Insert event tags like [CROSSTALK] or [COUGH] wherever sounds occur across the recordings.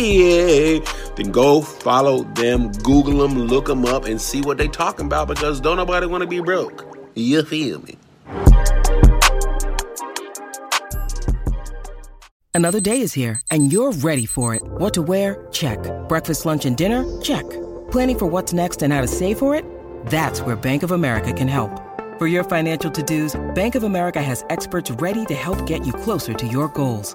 then go follow them, Google them, look them up, and see what they talking about because don't nobody want to be broke. You feel me? Another day is here, and you're ready for it. What to wear? Check. Breakfast, lunch, and dinner? Check. Planning for what's next and how to save for it? That's where Bank of America can help. For your financial to-dos, Bank of America has experts ready to help get you closer to your goals.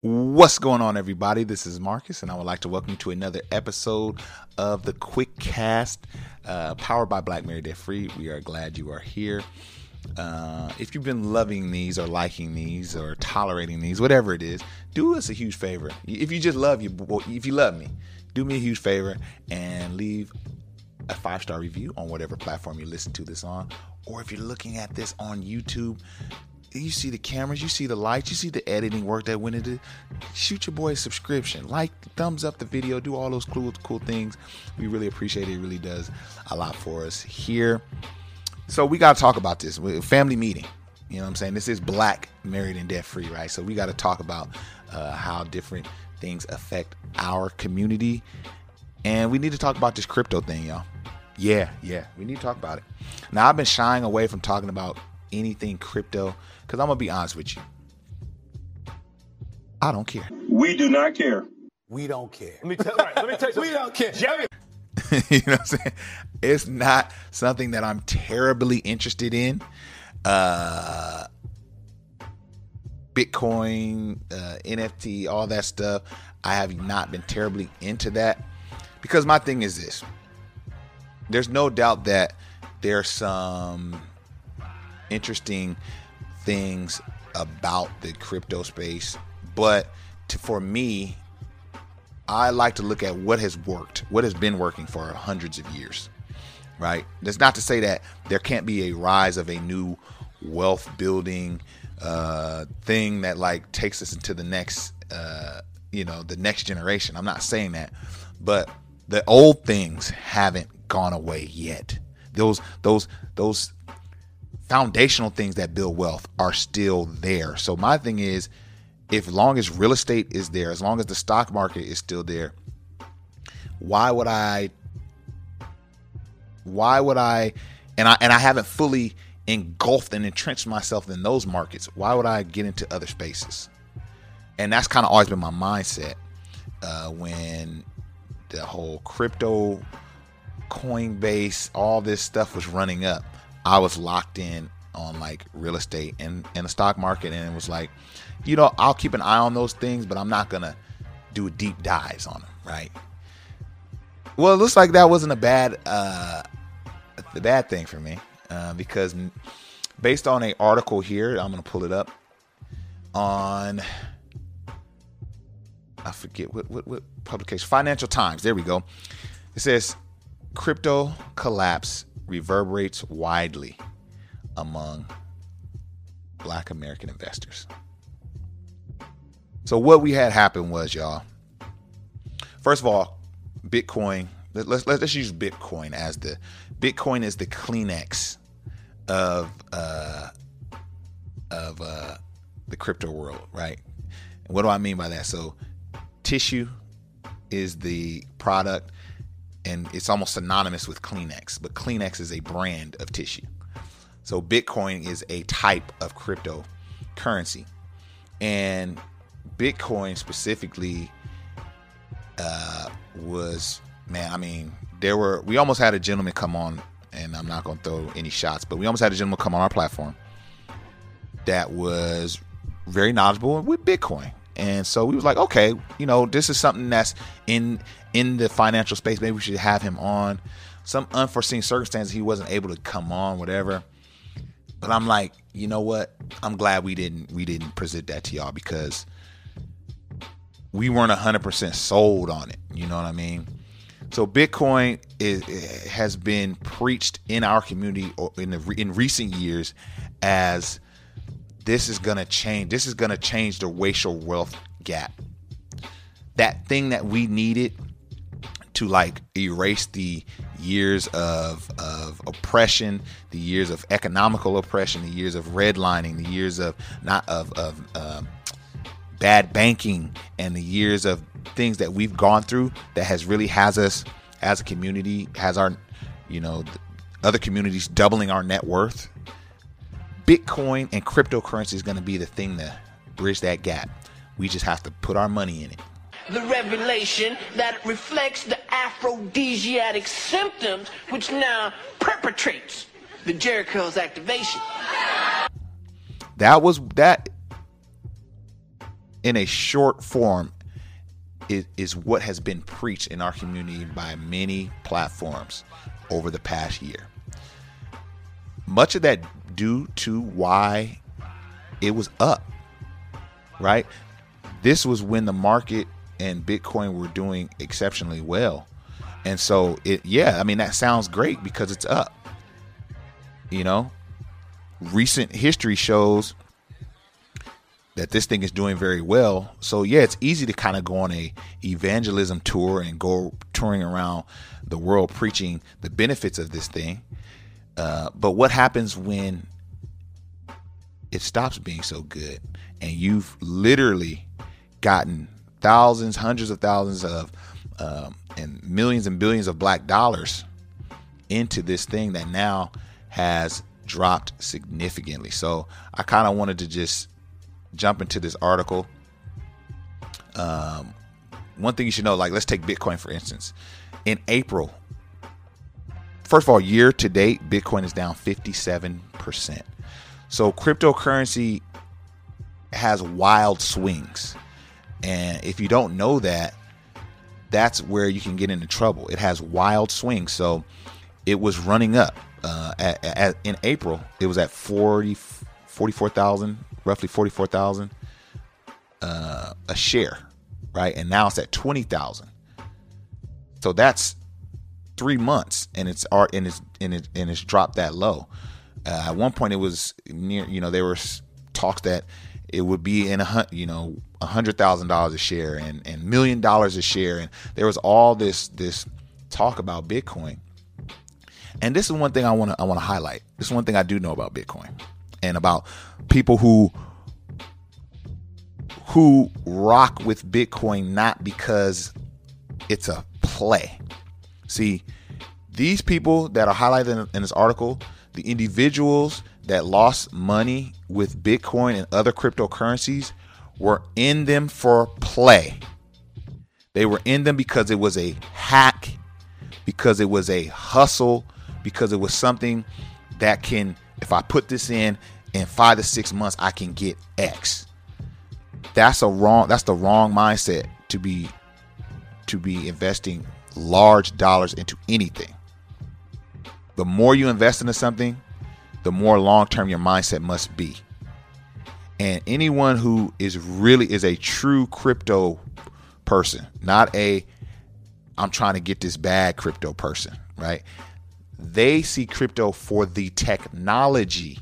What's going on, everybody? This is Marcus, and I would like to welcome you to another episode of the Quick Cast, uh, powered by Black Married Debt Free. We are glad you are here. Uh, if you've been loving these or liking these or tolerating these, whatever it is, do us a huge favor. If you just love you, if you love me, do me a huge favor and leave a five star review on whatever platform you listen to this on, or if you're looking at this on YouTube, you see the cameras, you see the lights, you see the editing work that went into. Shoot your boy a subscription, like, thumbs up the video, do all those cool, cool things. We really appreciate it. It really does a lot for us here. So we got to talk about this family meeting. You know what I'm saying? This is black, married, and debt free, right? So we got to talk about uh, how different things affect our community, and we need to talk about this crypto thing, y'all. Yeah, yeah, we need to talk about it. Now I've been shying away from talking about anything crypto because I'm gonna be honest with you. I don't care. We do not care. We don't care. Let me tell, right, let me tell you [LAUGHS] we don't care. Jerry. [LAUGHS] you know what I'm saying? It's not something that I'm terribly interested in. Uh, Bitcoin, uh, NFT, all that stuff. I have not been terribly into that because my thing is this. There's no doubt that there's some interesting things about the crypto space, but to, for me, I like to look at what has worked, what has been working for hundreds of years, right? That's not to say that there can't be a rise of a new wealth building uh, thing that like takes us into the next, uh, you know, the next generation. I'm not saying that, but the old things haven't gone away yet. Those those those foundational things that build wealth are still there. So my thing is, if long as real estate is there, as long as the stock market is still there, why would I? Why would I? And I and I haven't fully engulfed and entrenched myself in those markets. Why would I get into other spaces? And that's kind of always been my mindset uh, when the whole crypto, Coinbase, all this stuff was running up I was locked in on like real estate and, and the stock market and it was like, you know, I'll keep an eye on those things, but I'm not gonna do deep dives on them, right? Well, it looks like that wasn't a bad uh the bad thing for me. Uh, because based on a article here, I'm gonna pull it up on I forget what, what, what publication. Financial Times. There we go. It says crypto collapse reverberates widely among black American investors. So what we had happen was, y'all. First of all, Bitcoin. Let's let's, let's use Bitcoin as the Bitcoin is the Kleenex of uh, of uh, the crypto world, right? And what do I mean by that? So, tissue is the product, and it's almost synonymous with Kleenex, but Kleenex is a brand of tissue. So, Bitcoin is a type of cryptocurrency, and Bitcoin specifically uh, was man. I mean, there were we almost had a gentleman come on, and I'm not going to throw any shots, but we almost had a gentleman come on our platform that was very knowledgeable with Bitcoin. And so we was like, okay, you know, this is something that's in in the financial space. Maybe we should have him on. Some unforeseen circumstances, he wasn't able to come on, whatever. But I'm like, you know what? I'm glad we didn't we didn't present that to y'all because we weren't 100% sold on it. You know what I mean? So Bitcoin is, has been preached in our community in the, in recent years as this is to change. This is to change the racial wealth gap. That thing that we needed to like erase the years of of oppression, the years of economical oppression, the years of redlining, the years of not of of um, bad banking, and the years of things that we've gone through that has really has us as a community has our you know other communities doubling our net worth Bitcoin and cryptocurrency is going to be the thing to bridge that gap. We just have to put our money in it. The revelation that reflects the aphrodisiac symptoms which now perpetrates the Jericho's activation. That was that in a short form is, is what has been preached in our community by many platforms over the past year. Much of that due to why it was up, right? This was when the market and Bitcoin were doing exceptionally well. And so it yeah, I mean that sounds great because it's up. You know, recent history shows that this thing is doing very well. So yeah, it's easy to kind of go on a evangelism tour and go touring around the world preaching the benefits of this thing. Uh, but what happens when it stops being so good and you've literally gotten thousands, hundreds of thousands of, um, and millions and billions of black dollars into this thing that now has dropped significantly. So I kind of wanted to just jump into this article. Um, one thing you should know, like let's take Bitcoin for instance. In April, first of all, year to date, Bitcoin is down 57%. So cryptocurrency has wild swings. And if you don't know that, that's where you can get into trouble. It has wild swings. So it was running up uh, at, at, in April. It was at 40, 44,000, roughly 44,000 uh, a share, right? And now it's at 20,000. So that's three months, and it's art, and it's and it and it's dropped that low. Uh, at one point, it was near. You know, there were talks that it would be in a you know a hundred thousand dollars a share and and million dollars a share, and there was all this this talk about Bitcoin. And this is one thing I want to I want to highlight. This is one thing I do know about Bitcoin and about people who who rock with Bitcoin not because it's a play. See, these people that are highlighted in, in this article, the individuals that lost money with Bitcoin and other cryptocurrencies were in them for play. They were in them because it was a hack, because it was a hustle, because it was something that can, if I put this in in five to six months, I can get X. That's a wrong. That's the wrong mindset to be to be investing large dollars into anything the more you invest into something, the more long term your mindset must be. And anyone who is really is a true crypto person, not a I'm trying to get this bad crypto person, right? They see crypto for the technology,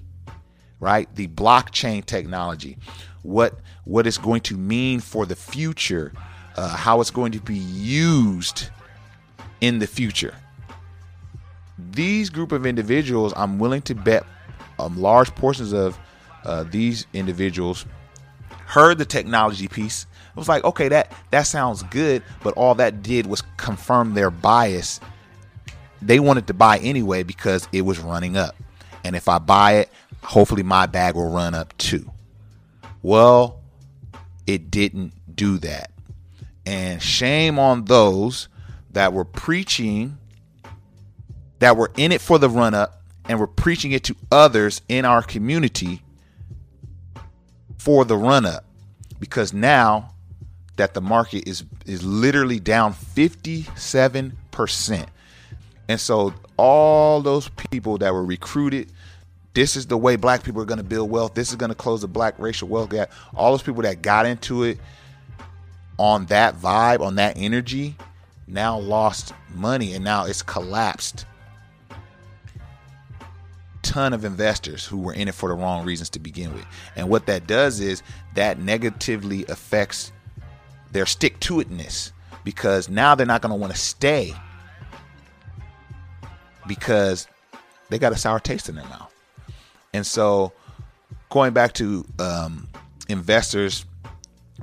right? The blockchain technology, what what it's going to mean for the future, uh, how it's going to be used in the future these group of individuals, I'm willing to bet um, large portions of uh, these individuals heard the technology piece. It was like, okay, that that sounds good, but all that did was confirm their bias. They wanted to buy anyway because it was running up. And if I buy it, hopefully my bag will run up too. Well, it didn't do that. And shame on those that were preaching, that were in it for the run up, and were preaching it to others in our community for the run up. Because now that the market is is literally down 57%. And so all those people that were recruited this is the way black people are going to build wealth. This is going to close the black racial wealth gap. All those people that got into it on that vibe, on that energy, now lost money and now it's collapsed. Ton of investors who were in it for the wrong reasons to begin with. And what that does is that negatively affects their stick to itness because now they're not going to want to stay because they got a sour taste in their mouth. And so, going back to um, investors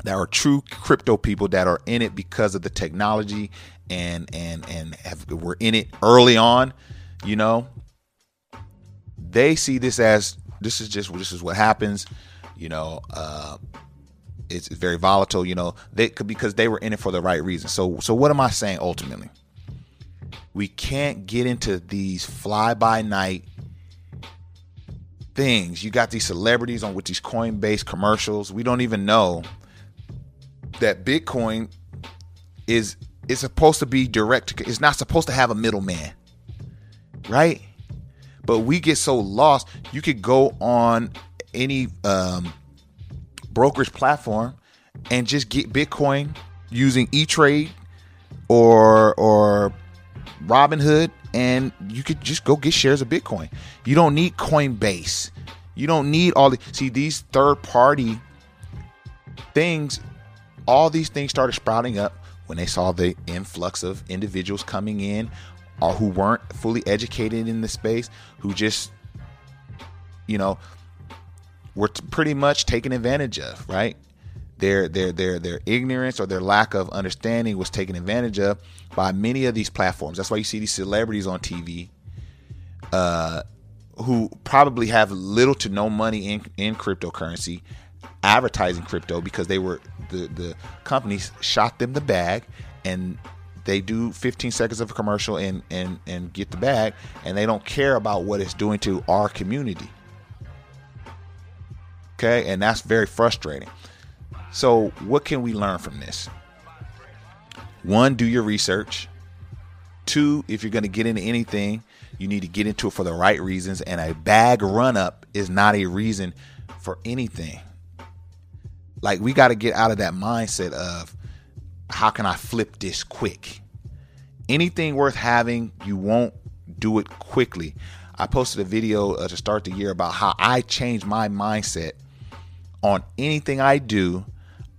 that are true crypto people that are in it because of the technology and and and have were in it early on, you know, they see this as this is just this is what happens, you know. Uh, it's, very volatile, you know. They could because they were in it for the right reason. So so what am I saying ultimately? We can't get into these fly by night things. You got these celebrities on with these Coinbase commercials. We don't even know that Bitcoin is is supposed to be direct. It's not supposed to have a middleman, right? But we get so lost. You could go on any um, brokerage platform and just get Bitcoin using E Trade or or Robinhood and you could just go get shares of Bitcoin. You don't need Coinbase. You don't need all the see these third party things. All these things started sprouting up when they saw the influx of individuals coming in or who weren't fully educated in the space, who just, you know, were pretty much taken advantage of, right? Their their their their ignorance or their lack of understanding was taken advantage of by many of these platforms. That's why you see these celebrities on TV uh, who probably have little to no money in, in cryptocurrency advertising crypto because they were the, the companies shot them the bag and they do 15 seconds of a commercial and, and, and get the bag and they don't care about what it's doing to our community. Okay, and that's very frustrating. So, what can we learn from this? One, do your research. Two, if you're going to get into anything, you need to get into it for the right reasons. And a bag run up is not a reason for anything. Like, we got to get out of that mindset of how can I flip this quick? Anything worth having, you won't do it quickly. I posted a video uh, to start the year about how I changed my mindset on anything I do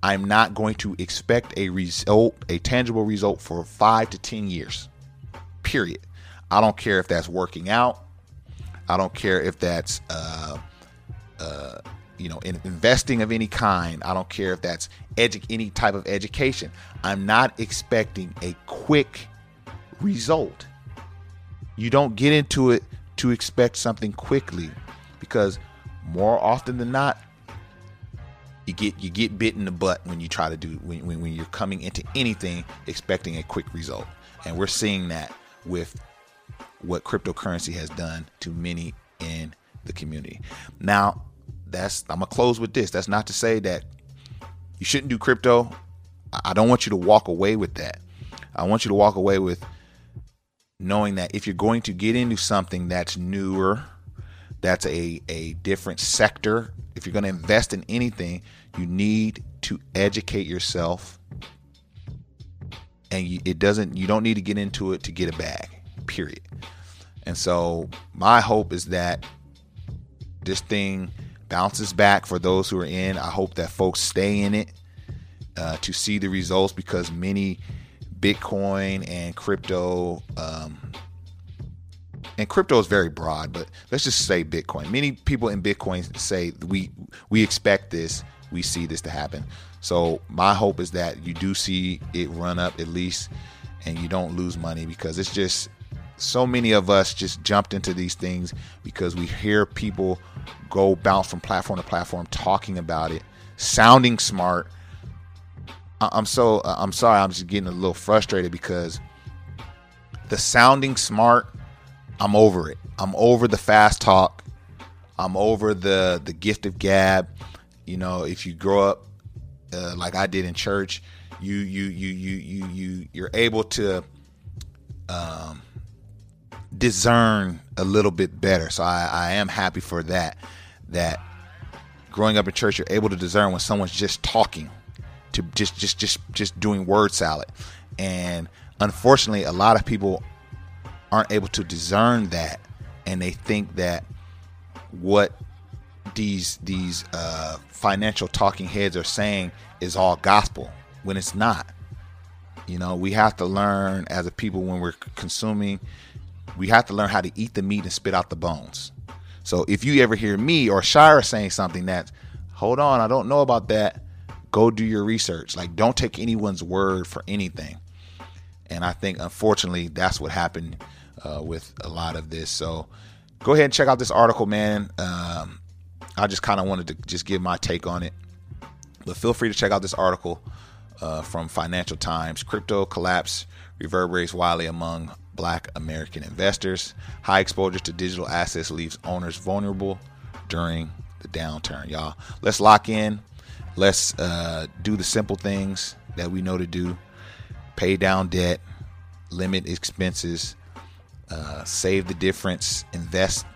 I'm not going to expect a result, a tangible result for five to 10 years. Period. I don't care if that's working out. I don't care if that's, uh, you know, in investing of any kind. I don't care if that's edu- any type of education. I'm not expecting a quick result. You don't get into it to expect something quickly because more often than not, you get you get bit in the butt when you try to do when, when, when you're coming into anything expecting a quick result and we're seeing that with what cryptocurrency has done to many in the community now that's i'm gonna close with this that's not to say that you shouldn't do crypto i don't want you to walk away with that i want you to walk away with knowing that if you're going to get into something that's newer that's a, a different sector if you're going to invest in anything, you need to educate yourself. And you, it doesn't, you don't need to get into it to get a bag, period. And so my hope is that this thing bounces back for those who are in. I hope that folks stay in it uh, to see the results because many Bitcoin and crypto um, and crypto is very broad, but let's just say Bitcoin. Many people in Bitcoin say we we expect this, we see this to happen. So my hope is that you do see it run up at least, and you don't lose money because it's just so many of us just jumped into these things because we hear people go bounce from platform to platform talking about it, sounding smart. I'm so I'm sorry, I'm just getting a little frustrated because the sounding smart, I'm over it. I'm over the fast talk. I'm over the the gift of gab. You know, if you grow up uh, like I did in church, you you you you you you you're able to um, discern a little bit better. So I, I am happy for that. That growing up in church, you're able to discern when someone's just talking, to just just just just doing word salad, and unfortunately, a lot of people aren't able to discern that, and they think that what these these uh, financial talking heads are saying is all gospel when it's not. You know, we have to learn as a people when we're consuming, we have to learn how to eat the meat and spit out the bones. So if you ever hear me or Shira saying something that, hold on, I don't know about that, go do your research. Like, don't take anyone's word for anything. And I think, unfortunately, that's what happened uh, with a lot of this. So go ahead and check out this article, man. Um, I just kind of wanted to just give my take on it. But feel free to check out this article uh, from Financial Times. Crypto collapse reverberates widely among black American investors. High exposure to digital assets leaves owners vulnerable during the downturn. Y'all, let's lock in. Let's uh, do the simple things that we know to do pay down debt, limit expenses, uh, save the difference, invest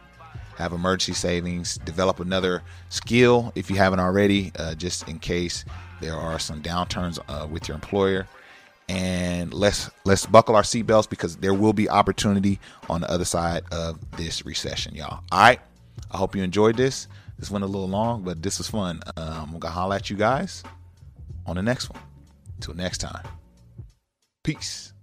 have emergency savings, develop another skill if you haven't already, uh, just in case there are some downturns uh, with your employer. And let's let's buckle our seatbelts because there will be opportunity on the other side of this recession, y'all. All right. I hope you enjoyed this. This went a little long, but this was fun. Um, I'm gonna holler at you guys on the next one. Till next time. Peace.